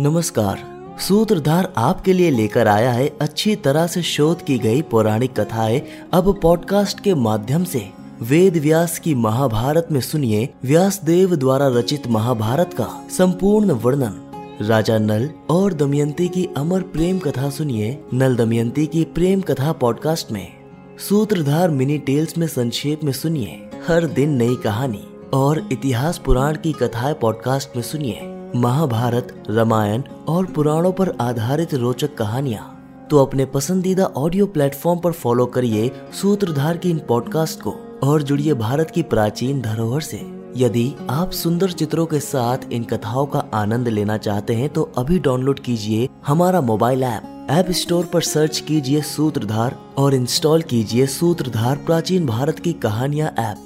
नमस्कार। सूत्रधार आपके लिए लेकर आया है अच्छी तरह से शोध की गई पौराणिक कथाएँ। अब पॉडकास्ट के माध्यम से वेद व्यास की महाभारत में सुनिए व्यास देव द्वारा रचित महाभारत का संपूर्ण वर्णन। राजा नल और दमयंती की अमर प्रेम कथा सुनिए। नल दमयंती की प्रेम कथा पॉडकास्ट में। सूत्रधार मिनी टेल्स में संक्षेप में सुनिए। हर दिन नई कहानी और इतिहास पुराण की कथाएँ पॉडकास्ट में सुनिए। महाभारत, रामायण और पुराणों पर आधारित रोचक कहानियाँ। तो अपने पसंदीदा ऑडियो प्लेटफॉर्म पर फॉलो करिए सूत्रधार की इन पॉडकास्ट को और जुड़िए भारत की प्राचीन धरोहर से। यदि आप सुंदर चित्रों के साथ इन कथाओं का आनंद लेना चाहते हैं तो अभी डाउनलोड कीजिए हमारा मोबाइल ऐप ऐप स्टोर पर सर्च कीजिए सूत्रधार और इंस्टॉल कीजिए सूत्रधार प्राचीन भारत की कहानियाँ ऐप